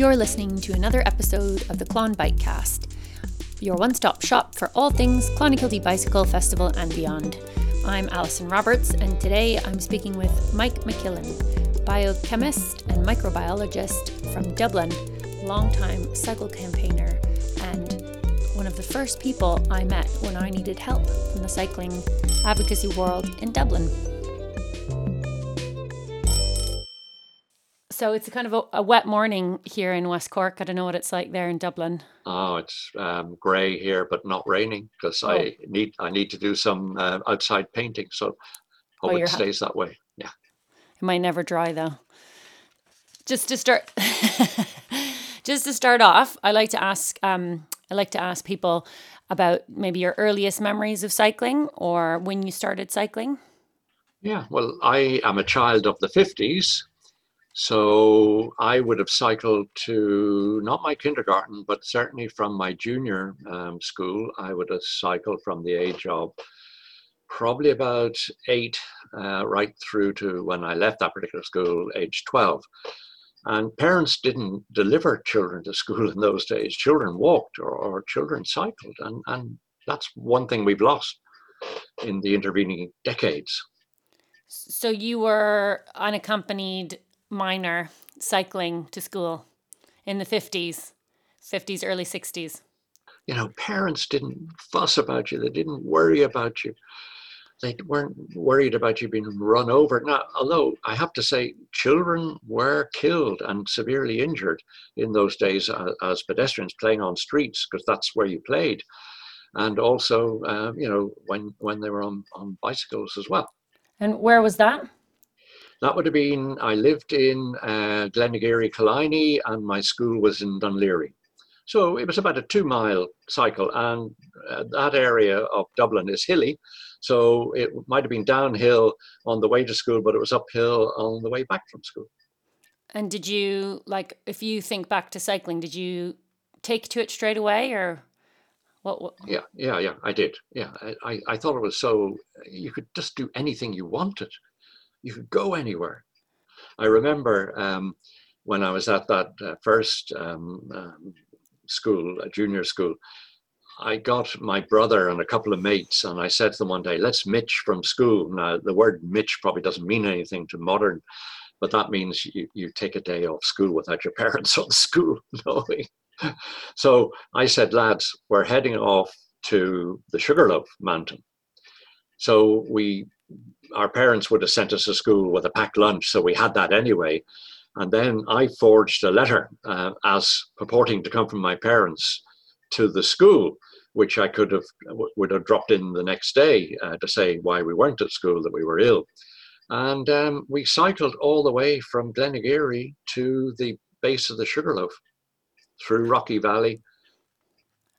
You're listening to another episode of the Clon Bikecast, your one stop shop for all things Clonakilty Bicycle Festival and beyond. I'm Alison Roberts, and today I'm speaking with Mike McKillen, biochemist and microbiologist from Dublin, longtime cycle campaigner, and one of the first people I met when I needed help from the cycling advocacy world in Dublin. So it's a kind of a, a, wet morning here in West Cork. I don't know what it's like there in Dublin. Oh, it's um, grey here, but not raining because oh. I need I need to do some uh, outside painting. So hope oh, it stays ha- that way. Yeah. It might never dry though. Just to start, just to start off, I like to ask um, I like to ask people about maybe your earliest memories of cycling or when you started cycling. Yeah, well, I am a child of the fifties so I would have cycled to not my kindergarten, but certainly from my junior um, school, I would have cycled from the age of probably about eight, uh, right through to when I left that particular school, age 12. And parents didn't deliver children to school in those days. Children walked or, or children cycled. And, and that's one thing we've lost in the intervening decades. So you were unaccompanied minor cycling to school in the 50s, 50s, early 60s? You know, parents didn't fuss about you, they didn't worry about you. They weren't worried about you being run over. Now, although I have to say, children were killed and severely injured in those days as, as pedestrians playing on streets, because that's where you played. And also, uh, you know, when, when they were on, on bicycles as well. And where was that? That would have been, I lived in uh, Glenageary, Killiney, and my school was in Laoghaire. So it was about a two mile cycle, and uh, that area of Dublin is hilly. So it might have been downhill on the way to school, but it was uphill on the way back from school. And did you, like, if you think back to cycling, did you take to it straight away or? What, what? Yeah, yeah, yeah, I did. Yeah, I, I thought it was so, you could just do anything you wanted you could go anywhere. I remember um, when I was at that uh, first um, um, school, a junior school, I got my brother and a couple of mates, and I said to them one day, let's mitch from school. Now, the word mitch probably doesn't mean anything to modern, but that means you, you take a day off school without your parents on school knowing. so I said, lads, we're heading off to the Sugarloaf Mountain. So we our parents would have sent us to school with a packed lunch, so we had that anyway. And then I forged a letter uh, as purporting to come from my parents to the school, which I could have would have dropped in the next day uh, to say why we weren't at school, that we were ill. And um, we cycled all the way from Glenageary to the base of the Sugarloaf through Rocky Valley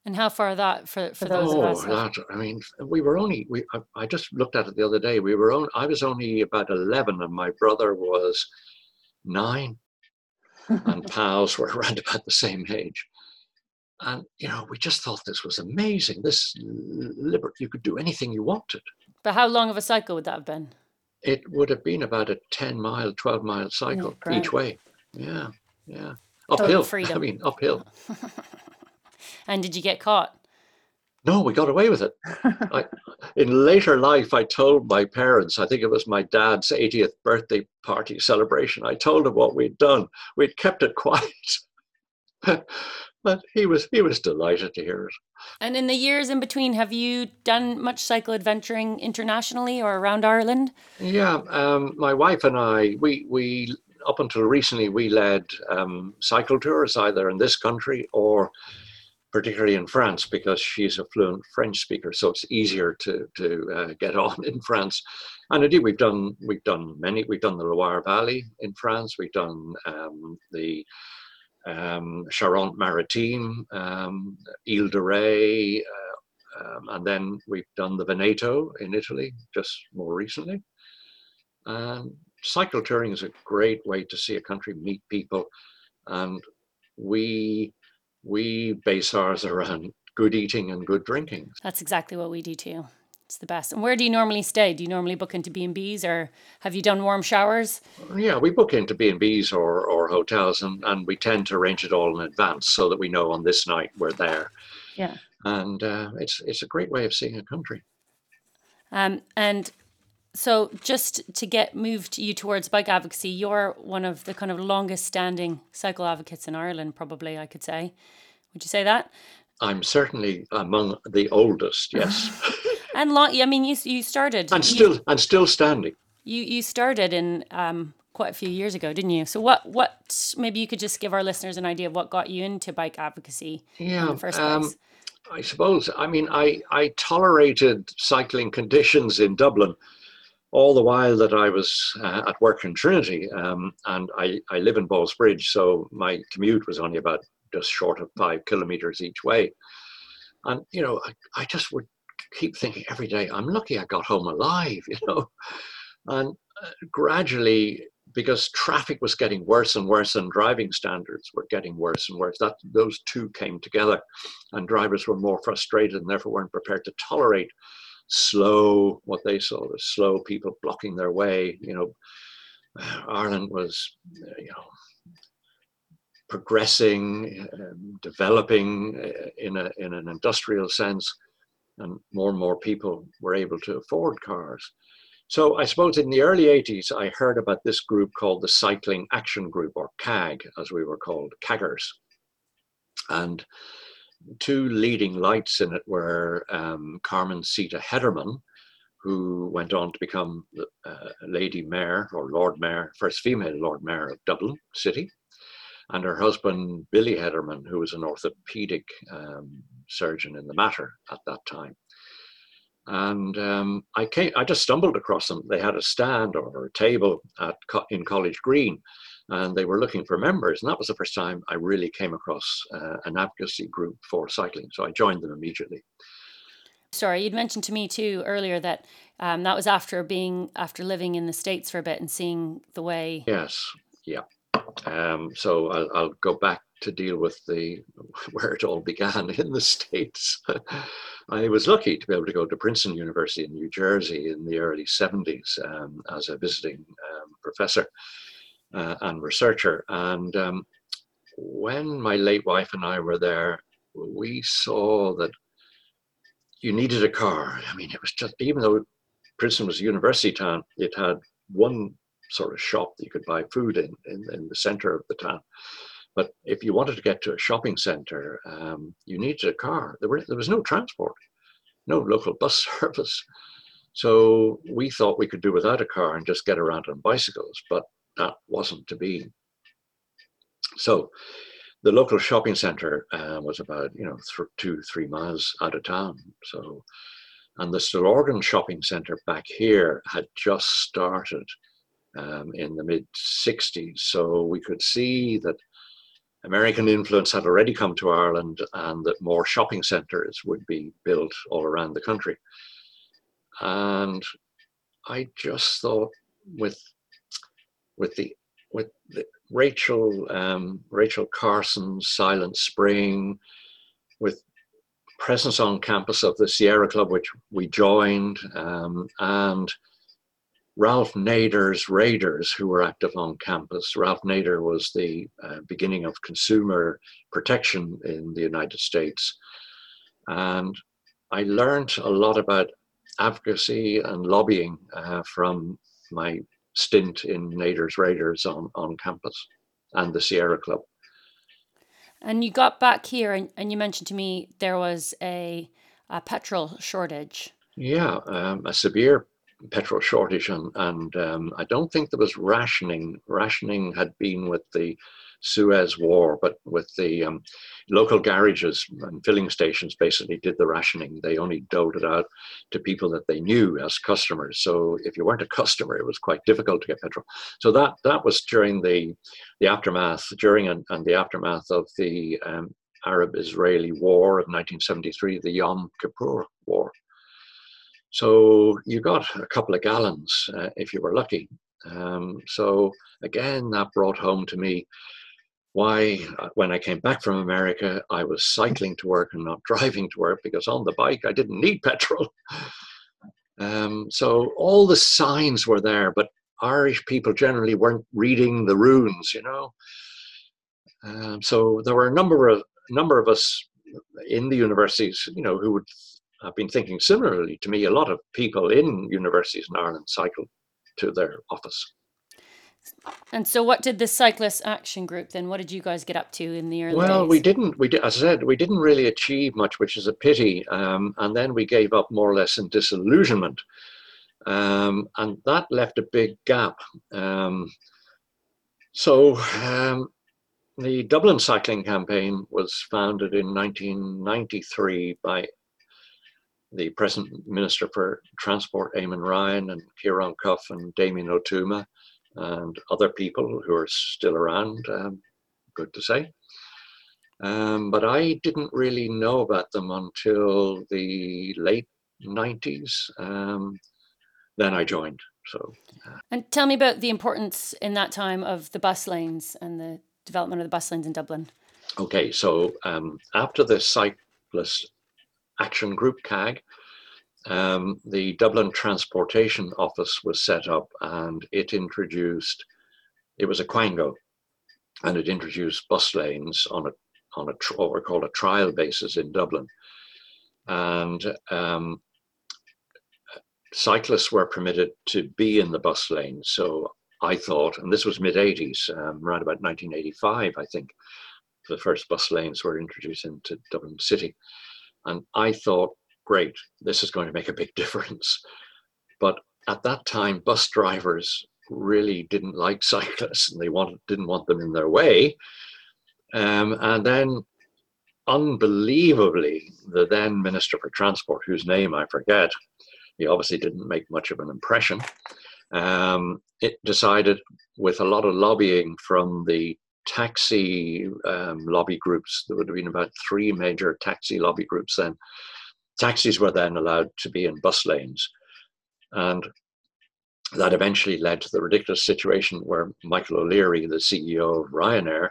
and how far that for, for those oh, of us? Oh, that, I mean, we were only, we, I, I, just looked at it the other day. We were only, I was only about 11 and my brother was nine and pals were around about the same age. And, you know, we just thought this was amazing. This liberty, you could do anything you wanted. But how long of a cycle would that have been? It would have been about a 10 mile, 12 mile cycle yeah, each way. Yeah, yeah. Uphill. I mean, uphill. And did you get caught? No, we got away with it. I, in later life, I told my parents, I think it was my dad's 80th birthday party celebration, I told him what we'd done. We'd kept it quiet. but he was he was delighted to hear it. And in the years in between, have you done much cycle adventuring internationally or around Ireland? Yeah, um, my wife and I, we we up until recently, we led um, cycle tours either in this country or particularly in France, because she's a fluent French speaker, so it's easier to to uh, get on in France. And indeed, we've done we've done many. We've done the Loire Valley in France. We've done um, the um, Charente-Maritime, um, Ile de Ré, uh, um, and then we've done the Veneto in Italy just more recently. And cycle touring is a great way to see a country, meet people, and we we base ours around good eating and good drinking. That's exactly what we do too. It's the best. And where do you normally stay? Do you normally book into B and B's, or have you done warm showers? Yeah, we book into B and B's or or hotels, and and we tend to arrange it all in advance so that we know on this night we're there. Yeah. And uh, it's it's a great way of seeing a country. Um, and so just to get moved you towards bike advocacy, you're one of the kind of longest standing cycle advocates in Ireland, probably I could say. Would you say that? I'm certainly among the oldest, yes. and long, I mean, you you started and still you, and still standing. You you started in um, quite a few years ago, didn't you? So what what maybe you could just give our listeners an idea of what got you into bike advocacy yeah, in the first um, place. I suppose. I mean, I I tolerated cycling conditions in Dublin all the while that I was uh, at work in Trinity, um, and I, I live in Ballsbridge, so my commute was only about just short of five kilometers each way. And, you know, I, I just would keep thinking every day, I'm lucky I got home alive, you know. And uh, gradually, because traffic was getting worse and worse and driving standards were getting worse and worse, that those two came together, and drivers were more frustrated and therefore weren't prepared to tolerate slow, what they saw as slow people blocking their way. You know, Ireland was, you know, progressing, um, developing uh, in, a, in an industrial sense, and more and more people were able to afford cars. So I suppose in the early 80s, I heard about this group called the Cycling Action Group, or CAG, as we were called, CAGGers. And two leading lights in it were um, Carmencita Hederman, who went on to become the uh, Lady Mayor or Lord Mayor, first female Lord Mayor of Dublin City, and her husband, Billy Hederman, who was an orthopedic um, surgeon in the Mater at that time. And um, I came, I just stumbled across them. They had a stand or a table at in College Green, and they were looking for members. And that was the first time I really came across uh, an advocacy group for cycling. So I joined them immediately. Sorry, you'd mentioned to me too earlier that um, that was after being after living in the states for a bit and seeing the way. Yes, yeah. Um, so I'll, I'll, go back to deal with the where it all began in the states. I was lucky to be able to go to Princeton University in New Jersey in the early 70s um, as a visiting um, professor uh, and researcher. And um, when my late wife and I were there, we saw that you needed a car. I mean, it was just even though Princeton was a university town, it had one sort of shop that you could buy food in, in, in the center of the town. But if you wanted to get to a shopping center, um, you needed a car. There, were, there was no transport, no local bus service. So we thought we could do without a car and just get around on bicycles, but that wasn't to be. So the local shopping center uh, was about, you know, th- two, three miles out of town. So, and the Stillorgan shopping center back here had just started um, in the mid 60s. So we could see that American influence had already come to Ireland and that more shopping centres would be built all around the country. And I just thought with with the with the Rachel um, Rachel Carson's Silent Spring, with presence on campus of the Sierra Club, which we joined, um, and Ralph Nader's Raiders, who were active on campus. Ralph Nader was the uh, beginning of consumer protection in the United States. And I learned a lot about advocacy and lobbying uh, from my stint in Nader's Raiders on, on campus and the Sierra Club. And you got back here and, and you mentioned to me there was a, a petrol shortage. Yeah, um, a severe petrol shortage and, and um, I don't think there was rationing. Rationing had been with the Suez War, but with the um, local garages and filling stations basically did the rationing. They only doled it out to people that they knew as customers. So if you weren't a customer, it was quite difficult to get petrol. So that that was during the the aftermath, during and, and the aftermath of the um, Arab-Israeli War of 1973, the Yom Kippur War. So you got a couple of gallons uh, if you were lucky. Um, so again, that brought home to me why, uh, when I came back from America, I was cycling to work and not driving to work because on the bike I didn't need petrol. Um, so all the signs were there, but Irish people generally weren't reading the runes, you know. Um, so there were a number of number of us in the universities, you know, who would have been thinking similarly to me. A lot of people in universities in Ireland cycled to their office. And so, what did the Cyclist Action Group then? What did you guys get up to in the early well, days? we didn't. We did, as I said, we didn't really achieve much, which is a pity. Um, and then we gave up more or less in disillusionment, um, and that left a big gap. Um, so, um, the Dublin Cycling Campaign was founded in 1993 by the present Minister for Transport, Eamon Ryan, and Ciarán Cuffe and Damien Ó Tuama and other people who are still around, um, good to say. Um, but I didn't really know about them until the late 90s. Um, then I joined. So, uh. and tell me about the importance in that time of the bus lanes and the development of the bus lanes in Dublin. Okay, so um, after the cyclist action group CAG, um, the Dublin Transportation Office was set up and it introduced, it was a quango, and it introduced bus lanes on a, on a what were called a trial basis in Dublin. And um, cyclists were permitted to be in the bus lane. So I thought, and this was mid 80s, um, around about 1985, I think, the first bus lanes were introduced into Dublin City. And I thought great, this is going to make a big difference. But at that time, bus drivers really didn't like cyclists and they wanted, didn't want them in their way. Um, and then, unbelievably, the then Minister for Transport, whose name I forget, he obviously didn't make much of an impression. Um, it decided, with a lot of lobbying from the taxi um, lobby groups, there would have been about three major taxi lobby groups then, Taxis were then allowed to be in bus lanes. And that eventually led to the ridiculous situation where Michael O'Leary, the CEO of Ryanair,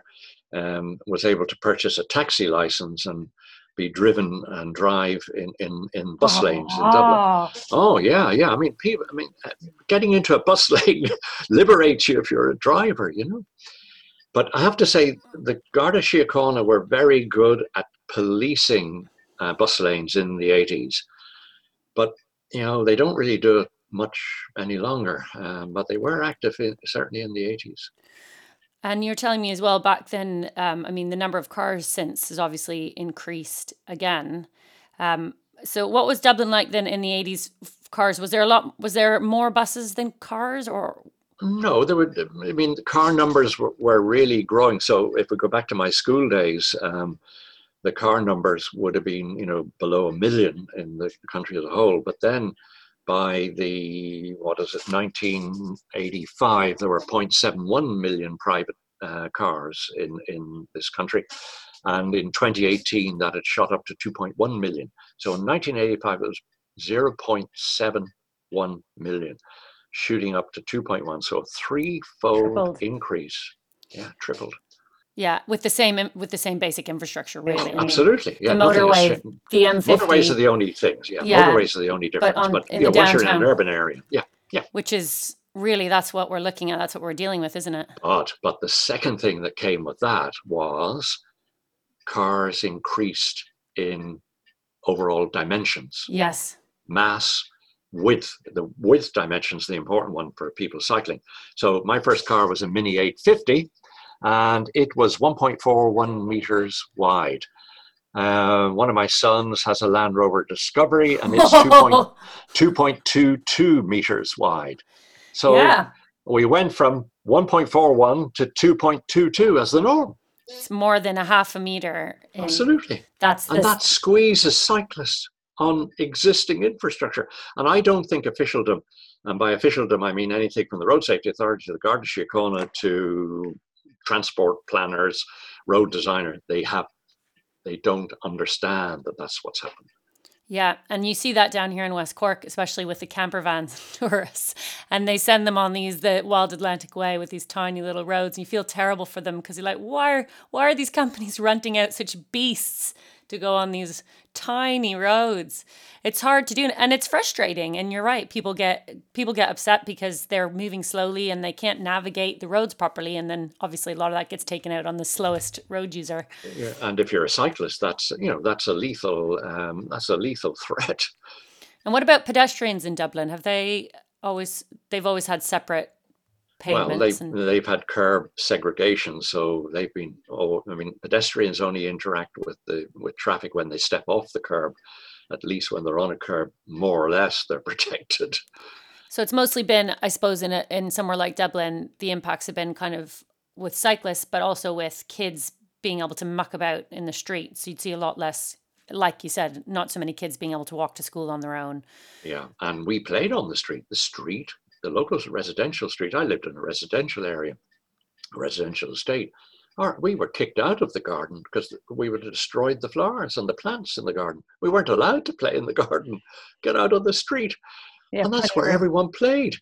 um, was able to purchase a taxi license and be driven and drive in, in, in bus oh, lanes in Dublin. Oh yeah, yeah. I mean, people. I mean, getting into a bus lane liberates you if you're a driver, you know. But I have to say, the Garda Síochána were very good at policing uh, bus lanes in the 80s. But, you know, they don't really do it much any longer, um, but they were active in, certainly in the 80s. And you're telling me as well back then, um, I mean, the number of cars since has obviously increased again. Um, so what was Dublin like then in the 80s cars? Was there a lot, was there more buses than cars or? No, there were, I mean, the car numbers were, were really growing. So if we go back to my school days, um, the car numbers would have been, you know, below a million in the country as a whole. But then by the, what is it, 1985, there were 0.71 million private uh, cars in, in this country. And in 2018, that had shot up to 2.1 million. So in 1985, it was 0.71 million, shooting up to 2.1. So a threefold tripled. increase. Yeah, tripled. Yeah, with the same with the same basic infrastructure, really. Absolutely, yeah. The motorway, the M50. Motorways are the only things. Yeah, yeah. motorways are the only difference. But, on, but you know, once you're in an urban area, yeah, yeah. Which is really that's what we're looking at. That's what we're dealing with, isn't it? But but the second thing that came with that was cars increased in overall dimensions. Yes. Mass, width. The width dimensions the important one for people cycling. So my first car was a Mini 850 and it was 1.41 meters wide. Uh, one of my sons has a Land Rover Discovery, and it's 2.22 meters wide. So yeah. we went from 1.41 to 2.22 as the norm. It's more than a half a meter. Absolutely. That's and that squeezes cyclists on existing infrastructure. And I don't think officialdom, and by officialdom I mean anything from the Road Safety Authority to the Garda Síochána to transport planners, road designer, they have they don't understand that that's what's happened. Yeah, and you see that down here in West Cork, especially with the camper vans tourists, and they send them on these the Wild Atlantic Way with these tiny little roads, and you feel terrible for them because you're like, why are why are these companies renting out such beasts to go on these tiny roads. It's hard to do and it's frustrating and you're right. People get people get upset because they're moving slowly and they can't navigate the roads properly and then obviously a lot of that gets taken out on the slowest road user. Yeah, and if you're a cyclist that's you know that's a lethal um, that's a lethal threat. And what about pedestrians in Dublin? Have they always they've always had separate well, they've, and... they've had curb segregation, so they've been. Oh, I mean, pedestrians only interact with the with traffic when they step off the curb. At least when they're on a curb, more or less, they're protected. So it's mostly been, I suppose, in a, in somewhere like Dublin, the impacts have been kind of with cyclists, but also with kids being able to muck about in the streets. So you'd see a lot less like you said, not so many kids being able to walk to school on their own. Yeah, and we played on the street. The street, the local residential street. I lived in a residential area, a residential estate. Or we were kicked out of the garden because we would have destroyed the flowers and the plants in the garden. We weren't allowed to play in the garden. Get out on the street, yeah, and that's where everyone played.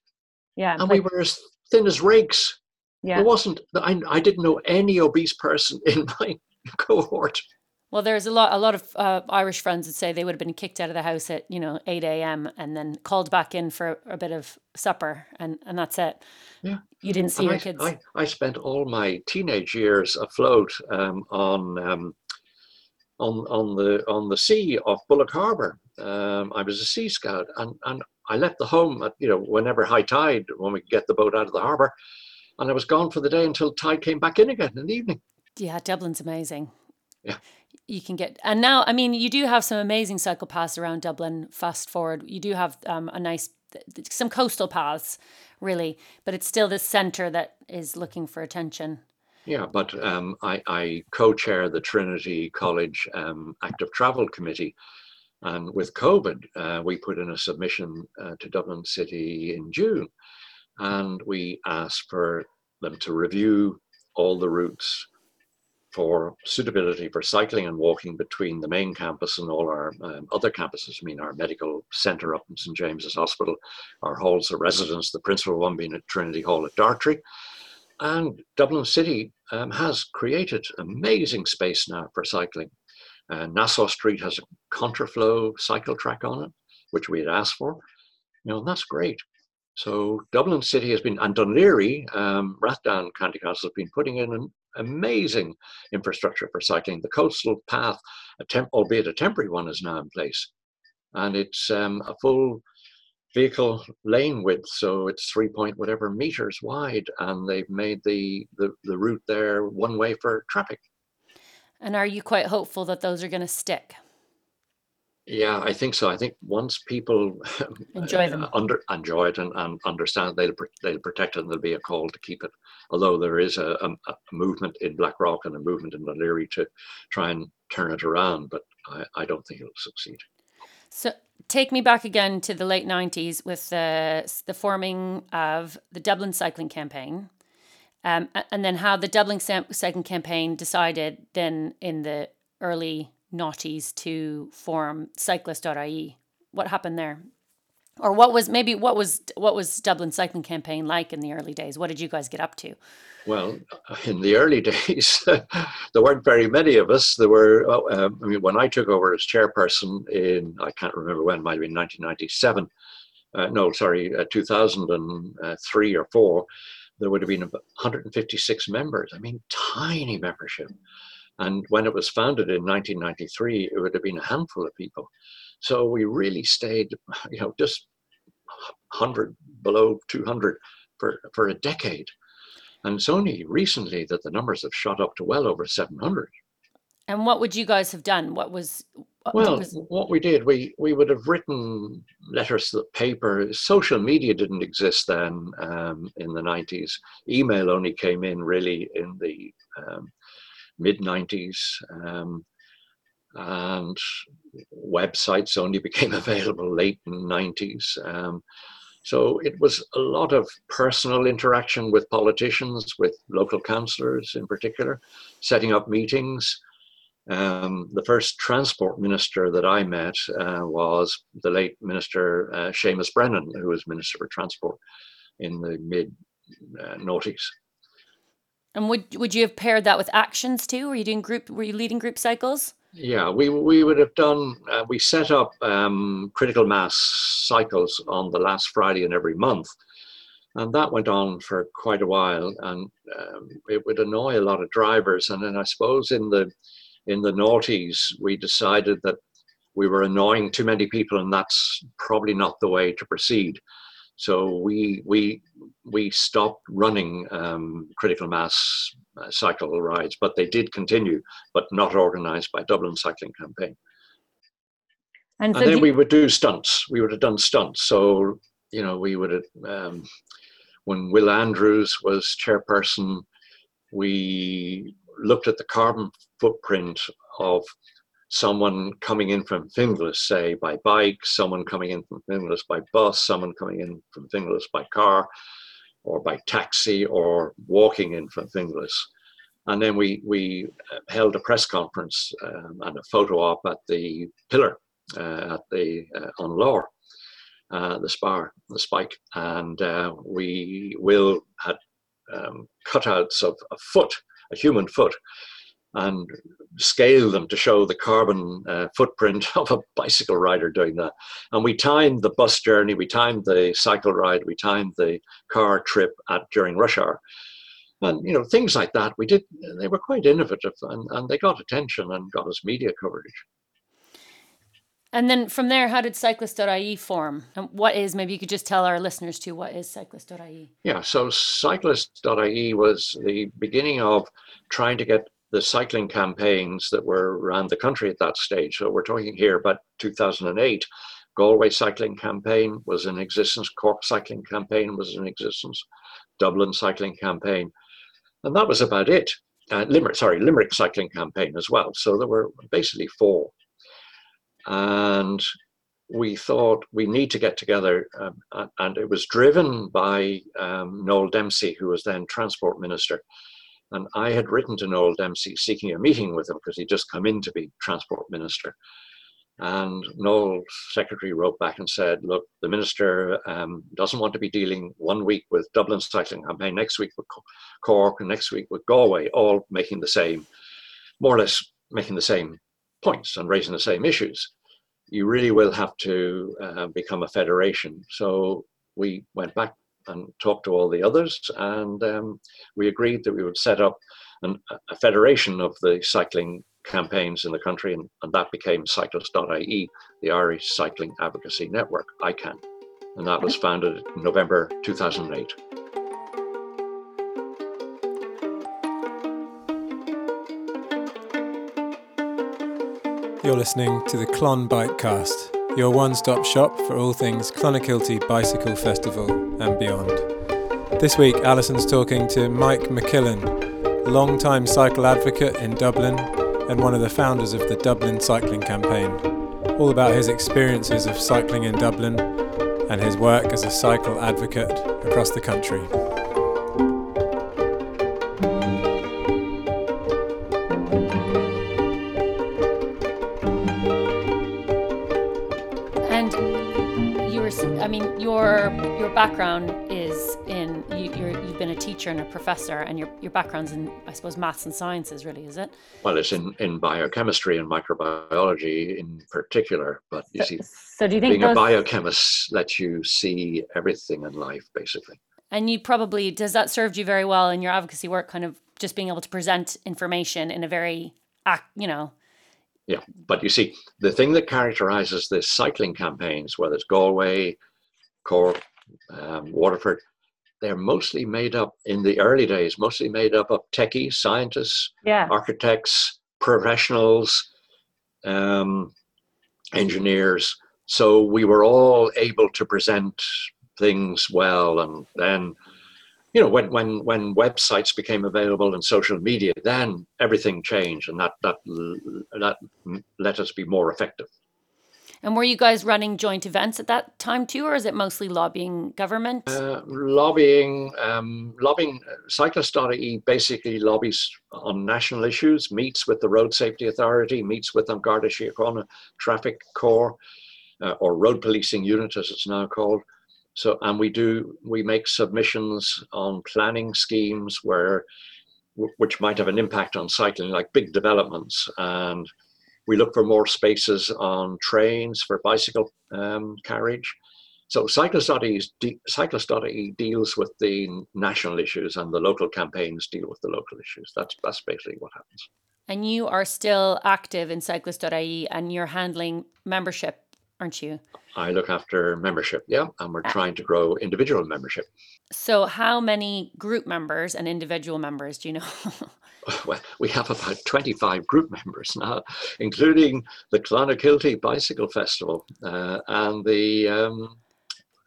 Yeah, and we were as thin as rakes. Yeah, there wasn't. I, I didn't know any obese person in my cohort. Well, there's a lot. A lot of uh, Irish friends would say they would have been kicked out of the house at you know eight a.m. and then called back in for a bit of supper, and and that's it. Yeah, you didn't see and your I, kids. I, I spent all my teenage years afloat um, on um, on on the on the sea off Bullock Harbour. Um, I was a sea scout, and and I left the home at you know whenever high tide when we get the boat out of the harbour, and I was gone for the day until tide came back in again in the evening. Yeah, Dublin's amazing. Yeah you can get and now i mean you do have some amazing cycle paths around dublin fast forward. You do have um, a nice some coastal paths really but it's still the center that is looking for attention. Yeah but um, I, I, co-chair the trinity college um, active travel committee. And with covid uh, we put in a submission uh, to dublin city in june. And we asked for them to review all the routes for suitability for cycling and walking between the main campus and all our um, other campuses. I mean, our medical centre up in St James's Hospital, our halls of residence, the principal one being at Trinity Hall at Dartry. And Dublin City um, has created amazing space now for cycling. Uh, Nassau Street has a contraflow cycle track on it, which we had asked for. You know, that's great. So Dublin City has been, and Laoghaire, um, Rathdown County Council has been putting in an amazing infrastructure for cycling. The coastal path, a temp, albeit a temporary one, is now in place. And it's um, a full vehicle lane width, so it's three point whatever meters wide, and they've made the, the, the route there one way for traffic. And are you quite hopeful that those are going to stick? Yeah, I think so. I think once people enjoy them, under enjoy it, and, and understand they'll they'll protect it, and there'll be a call to keep it. Although there is a, a, a movement in Blackrock and a movement in Laoghaire to try and turn it around, but I, I don't think it'll succeed. So take me back again to the late '90s with the the forming of the Dublin Cycling Campaign, um, and then how the Dublin Cycling Campaign decided then in the early naughties to form cyclist.ie. What happened there? Or what was maybe what was what was Dublin cycling campaign like in the early days? What did you guys get up to? Well, in the early days, there weren't very many of us. There were. Um, I mean, when I took over as chairperson in I can't remember when, might have been 1997. Uh, no, sorry, uh, 2003 or four. There would have been 156 members. I mean, tiny membership. And when it was founded in 1993, it would have been a handful of people. So we really stayed, you know, just 100 below 200 for, for a decade. And it's only recently that the numbers have shot up to well over 700. And what would you guys have done? What was what well, was... what we did, we we would have written letters to the paper. Social media didn't exist then um, in the 90s. Email only came in really in the um, mid 90s. Um, and websites only became available late in the 90s. Um, so it was a lot of personal interaction with politicians, with local councillors in particular, setting up meetings. Um, the first transport minister that I met uh, was the late minister uh, Seamus Brennan, who was Minister for Transport in the mid uh, noughties. And would would you have paired that with actions too? Were you doing group? Were you leading group cycles? Yeah, we we would have done. Uh, we set up um, critical mass cycles on the last Friday in every month, and that went on for quite a while, and um, it would annoy a lot of drivers. And then I suppose in the in the noughties, we decided that we were annoying too many people, and that's probably not the way to proceed. So we we we stopped running um, critical mass uh, cycle rides, but they did continue, but not organised by Dublin Cycling Campaign. And, so and then we would do stunts. We would have done stunts. So you know, we would have um, when Will Andrews was chairperson, we looked at the carbon footprint of someone coming in from Finglas, say by bike, someone coming in from Finglas by bus, someone coming in from Finglas by car, or by taxi, or walking in from Finglas. And then we, we uh, held a press conference um, and a photo op at the pillar uh, at the uh, on Lower, uh, the spar, the spike, and uh, we will had um, cutouts of a foot, a human foot, and scale them to show the carbon uh, footprint of a bicycle rider doing that. And we timed the bus journey, we timed the cycle ride, we timed the car trip at during rush hour. And you know things like that. We did. They were quite innovative, and, and they got attention and got us media coverage. And then from there, how did Cyclist.ie form? And what is, maybe you could just tell our listeners too, what is Cyclist.ie? Yeah, so Cyclist.ie was the beginning of trying to get the cycling campaigns that were around the country at that stage. So we're talking here about 2008. Galway cycling campaign was in existence. Cork cycling campaign was in existence. Dublin cycling campaign, and that was about it. Uh, Limerick, sorry, Limerick cycling campaign as well. So there were basically four, and we thought we need to get together, um, and it was driven by um, Noel Dempsey, who was then transport minister, and I had written to Noel Dempsey seeking a meeting with him because he'd just come in to be transport minister. And Noel's secretary wrote back and said, look, the minister um, doesn't want to be dealing one week with Dublin Cycling Campaign, next week with Cork, and next week with Galway, all making the same, more or less making the same points and raising the same issues. You really will have to uh, become a federation. So we went back and talked to all the others, and um, we agreed that we would set up an, a federation of the cycling campaigns in the country, and, and that became Cyclist.ie, the Irish Cycling Advocacy Network, ICAN. And that was founded in November 2008. You're listening to the Clon Bikecast your one stop shop for all things Clonakilty Bicycle Festival and beyond. This week, Alison's talking to Mike McKillen, long-time cycle advocate in Dublin and one of the founders of the Dublin Cycling Campaign, all about his experiences of cycling in Dublin and his work as a cycle advocate across the country. Background is in you, you have been a teacher and a professor, and your your background's in I suppose maths and sciences, really, is it? Well, it's in in biochemistry and microbiology in particular. But you so, see, so do you think being those... a biochemist lets you see everything in life, basically? And you probably does that served you very well in your advocacy work, kind of just being able to present information in a very, act, you know, yeah, but you see, the thing that characterizes the cycling campaigns, whether it's Galway, Cork, um, Waterford, they're mostly made up in the early days, mostly made up of techies, scientists, yeah. architects, professionals, um, engineers. So we were all able to present things well. And then, you know, when, when, when websites became available and social media, then everything changed and that, that, that let us be more effective. And were you guys running joint events at that time too, or is it mostly lobbying government? Uh, lobbying, um, lobbying. Uh, Cyclist.ie basically lobbies on national issues, meets with the Road Safety Authority, meets with the Garda Síochána Traffic Corps, uh, or Road Policing Unit as it's now called. So, and we do we make submissions on planning schemes where, which might have an impact on cycling, like big developments and We look for more spaces on trains for bicycle um, carriage. So cyclist.ie deals with the national issues and the local campaigns deal with the local issues. That's, that's basically what happens. And you are still active in cyclist.ie and you're handling membership, aren't you? I look after membership, yeah, and we're trying to grow individual membership. So, how many group members and individual members do you know? well, we have about 25 group members now, including the Clonakilty Bicycle Festival uh, and the um,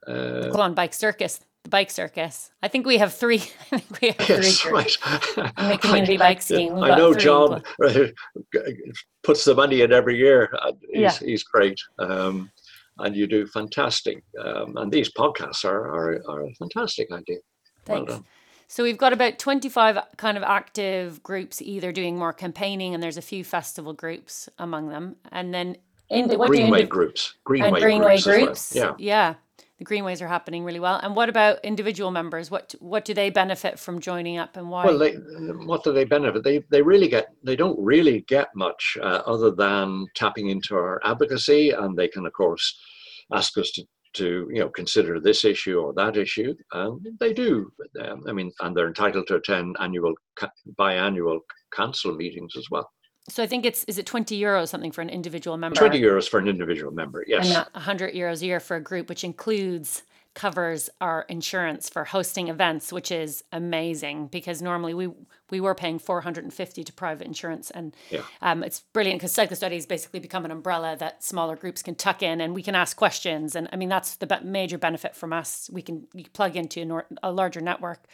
uh, Clonbike Circus. The bike circus. I think we have three. I think we have yes, three right. the community I, bike scheme. I know John puts the money in every year. He's, yeah. he's great. Um, and you do fantastic. Um, and these podcasts are, are, are a fantastic idea. Thanks. Well so we've got about 25 kind of active groups either doing more campaigning and there's a few festival groups among them. And then in the Greenway groups. Greenway, Greenway groups. groups. Well. Yeah. Yeah. The greenways are happening really well. And what about individual members? What what do they benefit from joining up, and why? Well, they, what do they benefit? They they really get they don't really get much uh, other than tapping into our advocacy, and they can of course ask us to to you know consider this issue or that issue and they do. Um, i mean and they're entitled to attend annual biannual council meetings as well. So i think it's is it 20 euros something for an individual member? 20 euros for an individual member yes. And 100 euros a year for a group which includes covers our insurance for hosting events, which is amazing because normally we we were paying 450 to private insurance. And yeah. um, it's brilliant because cyclist.ie basically become an umbrella that smaller groups can tuck in and we can ask questions. And i mean that's the major benefit from us. We can plug into a, nor- a larger network.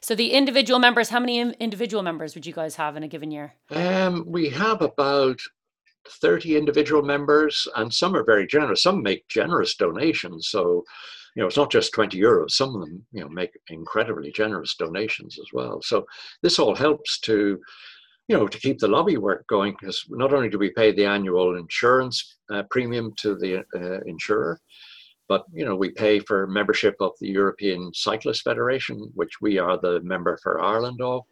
So the individual members how many individual members would you guys have in a given year? Um, we have about 30 individual members and some are very generous. Some make generous donations. So you know, it's not just 20 euros. Some of them, you know, make incredibly generous donations as well. So this all helps to, you know, to keep the lobby work going because not only do we pay the annual insurance uh, premium to the uh, insurer, but you know we pay for membership of the European Cyclist Federation, which we are the member for Ireland of,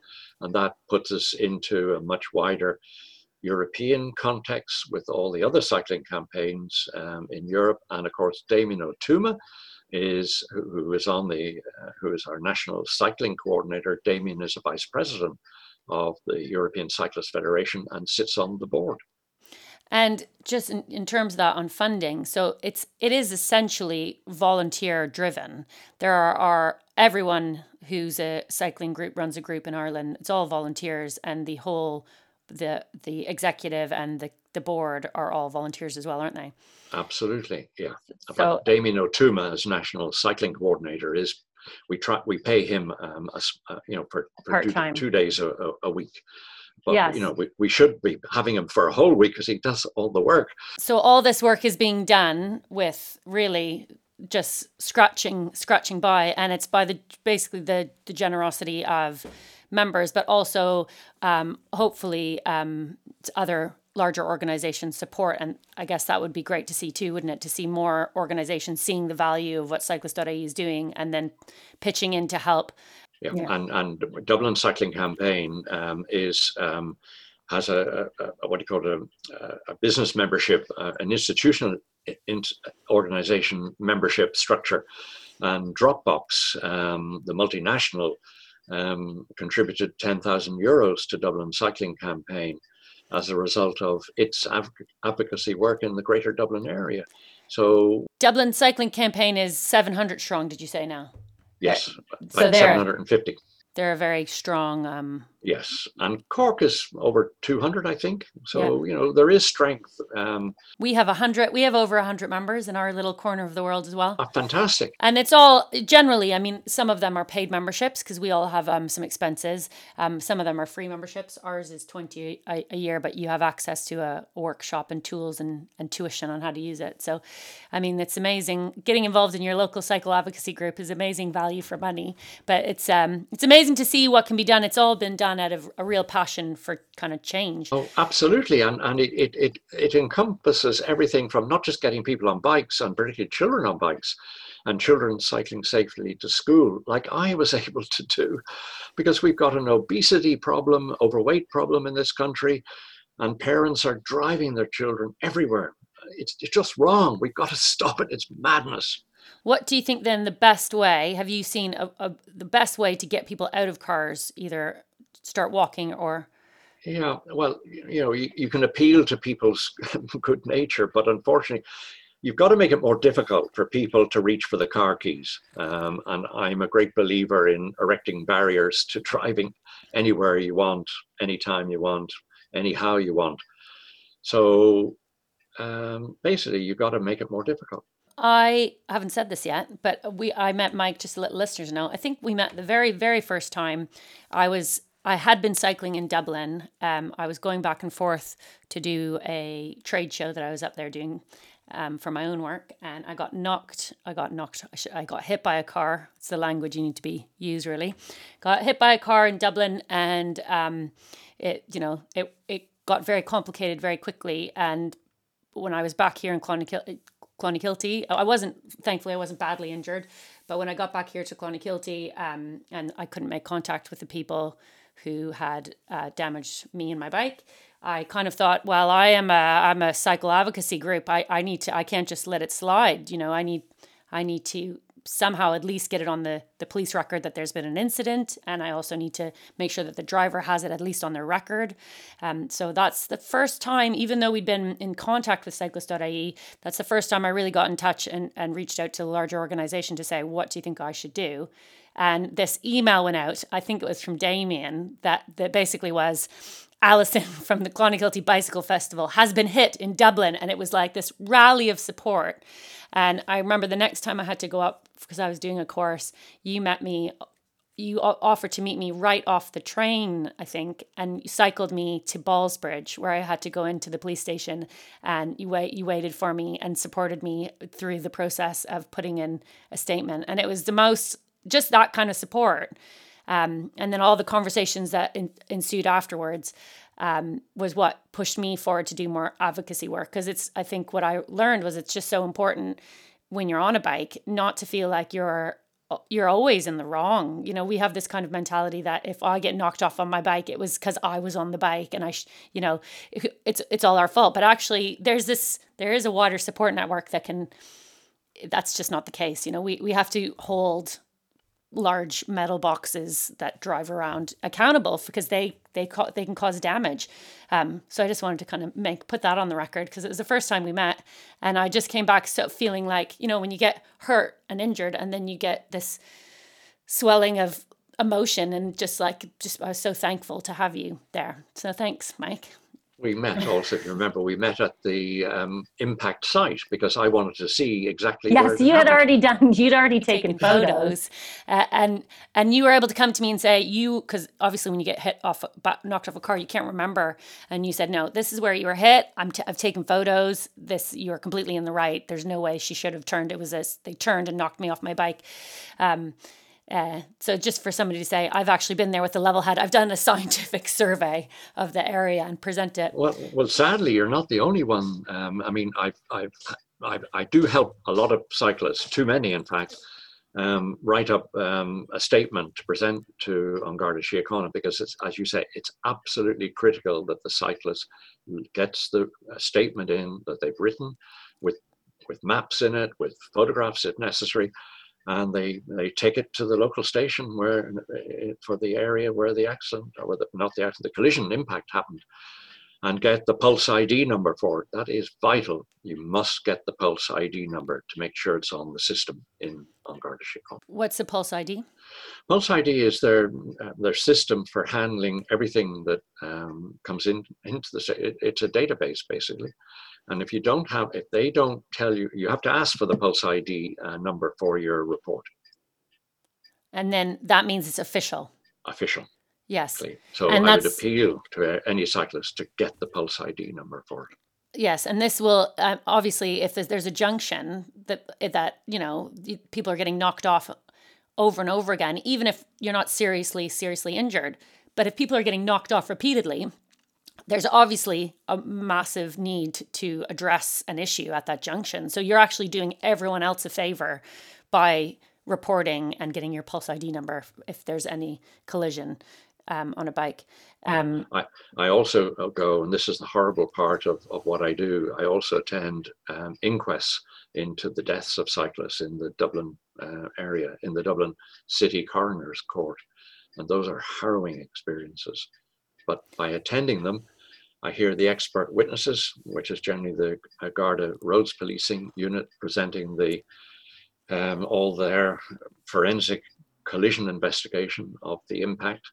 and that puts us into a much wider European context with all the other cycling campaigns um, in Europe, and of course Damien Ó Tuama is who is on the uh, who is our national cycling coordinator. Damien is a vice president of the European Cyclist Federation and sits on the board. And just in, in terms of that on funding, so it's it is essentially volunteer driven. There are, are everyone who's a cycling group runs a group in Ireland. It's all volunteers, and the whole the the executive and the, the board are all volunteers as well, aren't they? Absolutely, yeah. So, Damien Ó Tuama as national cycling coordinator is we try we pay him um, a, uh, you know for, two, two, days a, a, week. But yes. you know we, we should be having him for a whole week because he does all the work. So all this work is being done with really just scratching scratching by, and it's by the basically the the generosity of members, but also um, hopefully um, other larger organizations support. And I guess that would be great to see too, wouldn't it? To see more organizations seeing the value of what Cyclist.ie is doing and then pitching in to help. Yeah, yeah. and and Dublin Cycling Campaign um, is um, has a, a, a, what do you call it a, a business membership, uh, an institutional in, organization membership structure, and Dropbox, um, the multinational um, contributed 10,000 euros to Dublin Cycling Campaign as a result of its advocacy work in the Greater Dublin area. So Dublin Cycling Campaign is 700 strong. Did you say now? Yes, so 750 they're a very strong. Um, yes, and Cork is over 200, I think. So yeah. you know there is strength. Um, we have a hundred. We have over a hundred members in our little corner of the world as well. Uh, fantastic. And it's all generally. I mean, some of them are paid memberships because we all have um, some expenses. Um, some of them are free memberships. Ours is 20 a, a year, but you have access to a, a workshop and tools and, and tuition on how to use it. So, I mean, it's amazing. Getting involved in your local cycle advocacy group is amazing value for money. But it's um it's amazing to see what can be done. It's all been done out of a real passion for kind of change. Oh, absolutely. And, and it, it, it, it encompasses everything from not just getting people on bikes and particularly children on bikes and children cycling safely to school, like I was able to do, because we've got an obesity problem, overweight problem in this country. and parents are driving their children everywhere. It's, it's just wrong. We've got to stop it. It's madness. What do you think then the best way? Have you seen a, a, the best way to get people out of cars, either start walking or? Yeah, well, you know, you, you can appeal to people's good nature, but unfortunately, you've got to make it more difficult for people to reach for the car keys. Um, and I'm a great believer in erecting barriers to driving anywhere you want, anytime you want, anyhow you want. So um, basically, you've got to make it more difficult. I haven't said this yet, but we I met Mike just to let listeners know. I think we met the very very first time. I was I had been cycling in Dublin. Um, I was going back and forth to do a trade show that I was up there doing um, for my own work, and I got knocked. I got knocked. I got hit by a car. It's the language you need to be use really. Got hit by a car in Dublin, and um, it you know it it got very complicated very quickly. And when I was back here in Clonakilty, Clonakilty. I wasn't, thankfully, I wasn't badly injured. But when I got back here to Clonakilty um, and I couldn't make contact with the people who had uh, damaged me and my bike, I kind of thought, well, I am a I'm a cycle advocacy group. I, I need to I can't just let it slide. You know, I need I need to somehow at least get it on the, the police record that there's been an incident. And I also need to make sure that the driver has it at least on their record. Um, so that's the first time, even though we'd been in contact with cyclist.ie, that's the first time I really got in touch and, and reached out to a larger organization to say, what do you think I should do? And this email went out, I think it was from Damien, that, that basically was, Allison from the Clonakilty Bicycle Festival has been hit in Dublin. And it was like this rally of support. And I remember the next time I had to go up because I was doing a course, you met me. You offered to meet me right off the train, I think, and you cycled me to Ballsbridge, where I had to go into the police station. And you wait, you waited for me and supported me through the process of putting in a statement. And it was the most, just that kind of support. Um, and then all the conversations that in, ensued afterwards um, was what pushed me forward to do more advocacy work. Because it's i think what i learned was it's just so important when you're on a bike not to feel like you're you're always in the wrong. You know we have this kind of mentality that if i get knocked off on my bike it was because i was on the bike and i sh- you know it's it's all our fault. But actually there's this there is a wider support network that can that's just not the case. You know we we have to hold large metal boxes that drive around accountable because they they ca- they can cause damage. Um, so I just wanted to kind of make put that on the record because it was the first time we met, and I just came back so feeling like you know when you get hurt and injured and then you get this swelling of emotion and just like just I was so thankful to have you there. So thanks, Mike we met also, if you remember, we met at the um, impact site because I wanted to see exactly. Yes, you had already done. You'd already taken, taken photos, photos. Uh, and and you were able to come to me and say you because obviously when you get hit off, knocked off a car, you can't remember. And you said, no, this is where you were hit. I'm t- I've taken photos. This you are completely in the right. There's no way she should have turned. It was this. They turned and knocked me off my bike. Um, uh, so just for somebody to say, I've actually been there with the level head, I've done a scientific survey of the area and present it. Well, well, sadly, you're not the only one. Um, I mean, I've, I've, i I do help a lot of cyclists, too many, in fact, um, write up um, a statement to present to An Garda Síochána because, it's, as you say, it's absolutely critical that the cyclist gets the statement in that they've written with with maps in it, with photographs if necessary, and they they take it to the local station where eh, for the area where the accident or the, not the accident the collision impact happened and get the pulse id number for it. That is vital. You must get the pulse id number to make sure it's on the system in on Garda what's the pulse id pulse id is their uh, their system for handling everything that um, comes in into the it, it's a database basically and if you don't have, if they don't tell you, you have to ask for the Pulse ID uh, number for your report. And then that means it's official. Official. Yes. So and I would appeal to any cyclist to get the Pulse ID number for it. Yes, and this will uh, obviously, if there's, there's a junction that that you know people are getting knocked off over and over again, even if you're not seriously seriously injured, but if people are getting knocked off repeatedly, there's obviously a massive need to address an issue at that junction. So you're actually doing everyone else a favor by reporting and getting your pulse ID number if there's any collision. um, on a bike. Um, I, I also go, and this is the horrible part of, of what I do, I also attend um, inquests into the deaths of cyclists in the Dublin uh, area, in the Dublin City Coroner's Court. And those are harrowing experiences. But by attending them, I hear the expert witnesses, which is generally the Garda Roads Policing Unit presenting the um, all their forensic collision investigation of the impact.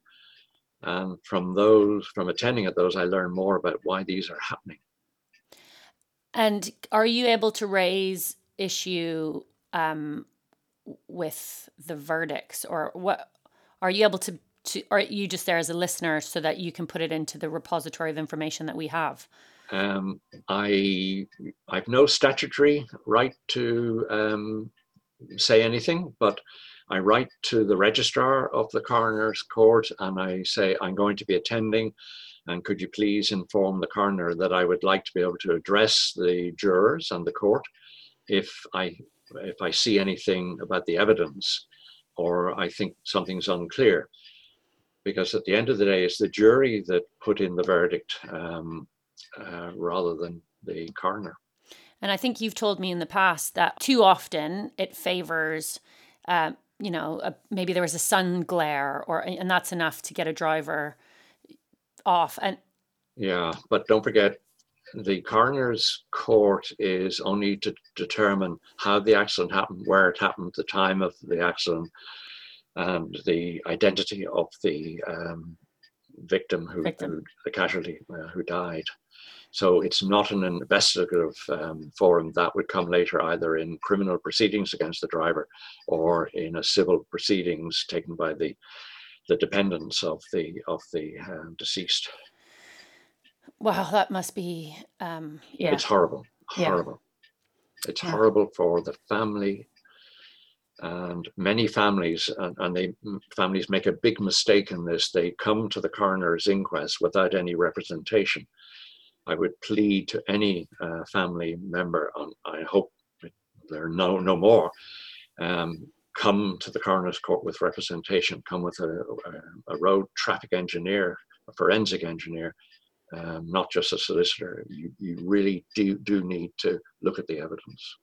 And from those, from attending at those, I learn more about why these are happening. And are you able to raise issue um, with the verdicts, or what? Are you able to to, or are you just there as a listener so that you can put it into the repository of information that we have? Um, I I've no statutory right to um, say anything, but I write to the registrar of the coroner's court and I say I'm going to be attending and could you please inform the coroner that I would like to be able to address the jurors and the court if I if I see anything about the evidence or I think something's unclear because at the end of the day, it's the jury that put in the verdict um, uh, rather than the coroner. And I think you've told me in the past that too often it favors, uh, you know, a, maybe there was a sun glare, or and that's enough to get a driver off. And yeah, but don't forget, the coroner's court is only to determine how the accident happened, where it happened, the time of the accident, and the identity of the um, victim, who, victim. who, the casualty uh, who died. So it's not an investigative um, forum that would come later, either in criminal proceedings against the driver or in a civil proceedings taken by the the dependents of the of the um, deceased. Wow, that must be um, yeah. It's horrible, horrible. Yeah. It's yeah. horrible for the family and many families and, and they families make a big mistake in this. They come to the coroner's inquest without any representation. I would plead to any uh, family member i hope there are no no more um, come to the coroner's court with representation come with a, a, a road traffic engineer a forensic engineer um, not just a solicitor. You, you really do, do need to look at the evidence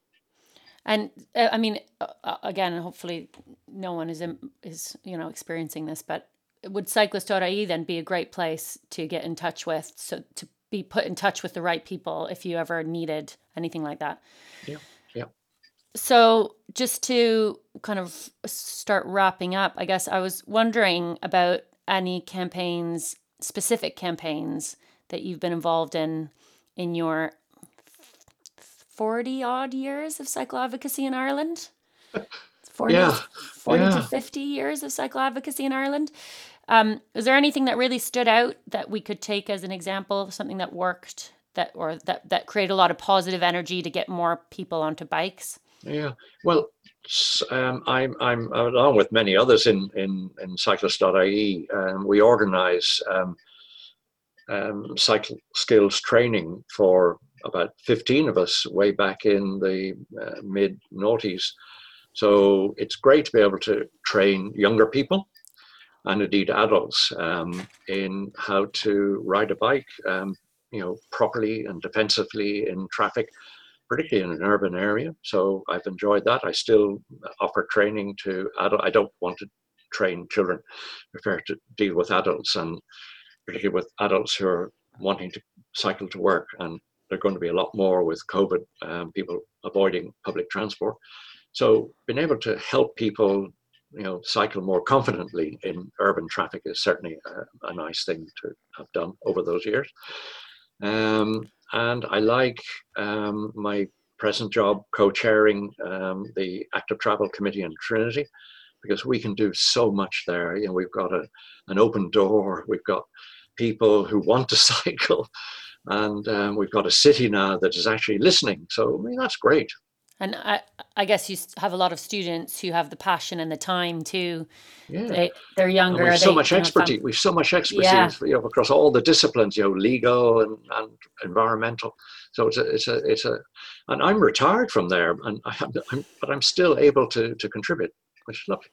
and uh, I mean, uh, uh, again, hopefully, no one is in, is you know experiencing this, but would cyclist.ie then be a great place to get in touch with, so to be put in touch with the right people if you ever needed anything like that. Yeah, yeah. So just to kind of start wrapping up, I guess I was wondering about any campaigns, specific campaigns that you've been involved in in your 40 odd years of cycle advocacy in Ireland. 40, yeah. 40 yeah. to 50 years of cycle advocacy in Ireland. Um, is there anything that really stood out that we could take as an example of something that worked that or that that created a lot of positive energy to get more people onto bikes? Yeah, well, um, I'm I'm along with many others in in in cyclist.ie. Um, we organise um, um, cycle skills training for about 15 of us way back in the uh, mid noughties. So it's great to be able to train younger people and indeed adults um, in how to ride a bike, um, you know, properly and defensively in traffic, particularly in an urban area. So I've enjoyed that. I still offer training to adult. I don't want to train children. I prefer to deal with adults and particularly with adults who are wanting to cycle to work and there are going to be a lot more with COVID, um, people avoiding public transport. So being able to help people, you know, cycle more confidently in urban traffic is certainly a, a nice thing to have done over those years. Um, and I like um, my present job co-chairing um, the Active Travel Committee in Trinity because we can do so much there. You know, we've got a, an open door, we've got people who want to cycle, and um, we've got a city now that is actually listening. So I mean that's great. And I, I guess you have a lot of students who have the passion and the time too. Yeah, they, they're younger. we've so much expertise. We've so much expertise, you know, across all the disciplines. You know, legal and, and environmental. So it's a, it's a, it's a, and I'm retired from there, and I have, I'm, but I'm still able to to contribute, which is lovely.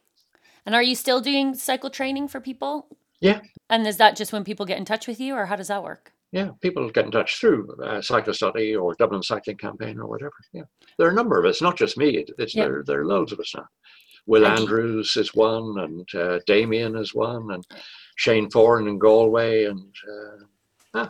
And are you still doing cycle training for people? Yeah. And is that just when people get in touch with you, or how does that work? Yeah, people get in touch through uh, cyclist.ie or Dublin Cycling Campaign or whatever. Yeah, there are a number of us, not just me. It's Yeah. there. There are loads of us now. Will And- Andrews is one, and uh, Damien is one, and Shane Foran in Galway, and uh,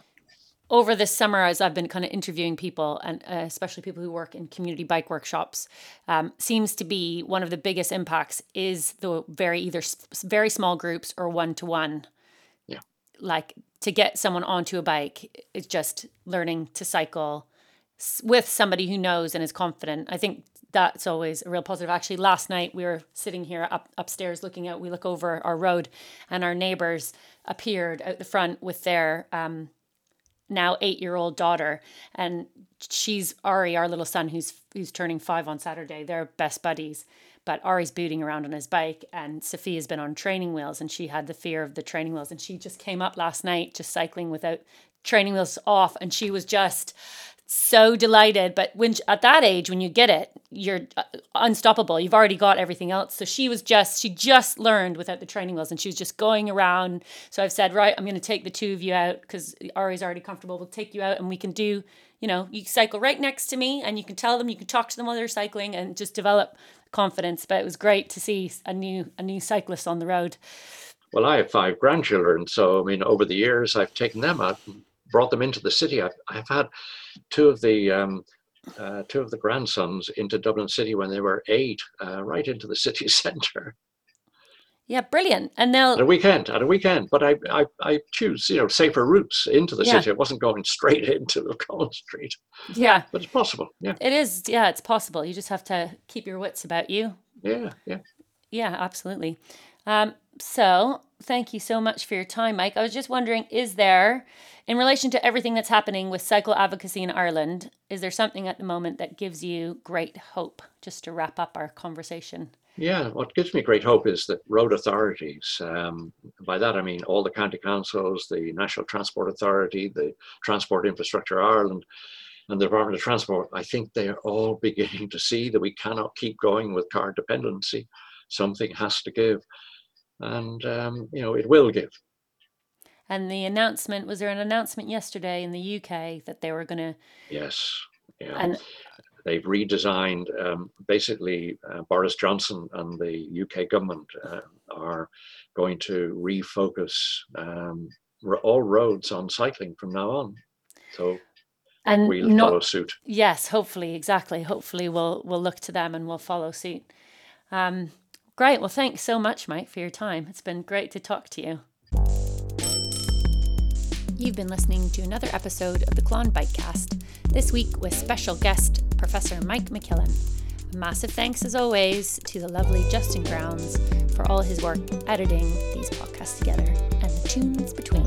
over this summer as i've been kind of interviewing people and uh, especially people who work in community bike workshops um, seems to be one of the biggest impacts is the very either very small groups or one-to-one Yeah. Like to get someone onto a bike is just learning to cycle with somebody who knows and is confident i think that's always a real positive actually last night we were sitting here up upstairs looking out we look over our road and our neighbors appeared out the front with their um, now eight year old daughter and she's Ari, our little son who's who's turning five on Saturday. They're best buddies. But Ari's booting around on his bike and Sophia's been on training wheels and she had the fear of the training wheels. And she just came up last night just cycling without training wheels off. And she was just so delighted. But when at that age when you get it you're uh, unstoppable. You've already got everything else. So she was just she just learned without the training wheels and she was just going around. So i've said right i'm going to take the two of you out because ari's already comfortable. We'll take you out and we can do you know you cycle right next to me and you can tell them you can talk to them while they're cycling and just develop confidence but it was great to see a new a new cyclist on the road well, I have five grandchildren, so I mean, over the years, I've taken them out, brought them into the city. I've, I've had two of the um, uh, two of the grandsons into Dublin City when they were eight, uh, right into the city centre. Yeah brilliant and at a they'll weekend at a weekend but i i, I choose you know safer routes into the Yeah. city I wasn't going straight into the common street yeah but it's possible yeah it is yeah it's possible you just have to keep your wits about you yeah yeah Yeah, absolutely. Um, so, thank you so much for your time, Mike. I was just wondering is there, in relation to everything that's happening with cycle advocacy in Ireland, is there something at the moment that gives you great hope, just to wrap up our conversation? Yeah what gives me great hope is that road authorities um, by that i mean all the county councils the national transport authority the transport infrastructure ireland and the department of transport i think they are all beginning to see that we cannot keep going with car dependency something has to give and um, you know it will give And the announcement was there an announcement yesterday in the UK that they were going to, Yes. Yeah. and They've redesigned, um, basically, uh, Boris Johnson and the UK government uh, are going to refocus um, all roads on cycling from now on. So and we'll not follow suit. Yes, hopefully, exactly. Hopefully, we'll we'll look to them and we'll follow suit. Um, great. Well, thanks so much, Mike, for your time. It's been great to talk to you. You've been listening to another episode of the Clon Bikecast. This week with special guest Professor Mike McKillen. Massive thanks, as always, to the lovely Justin Grounds for all his work editing these podcasts together and the tunes between.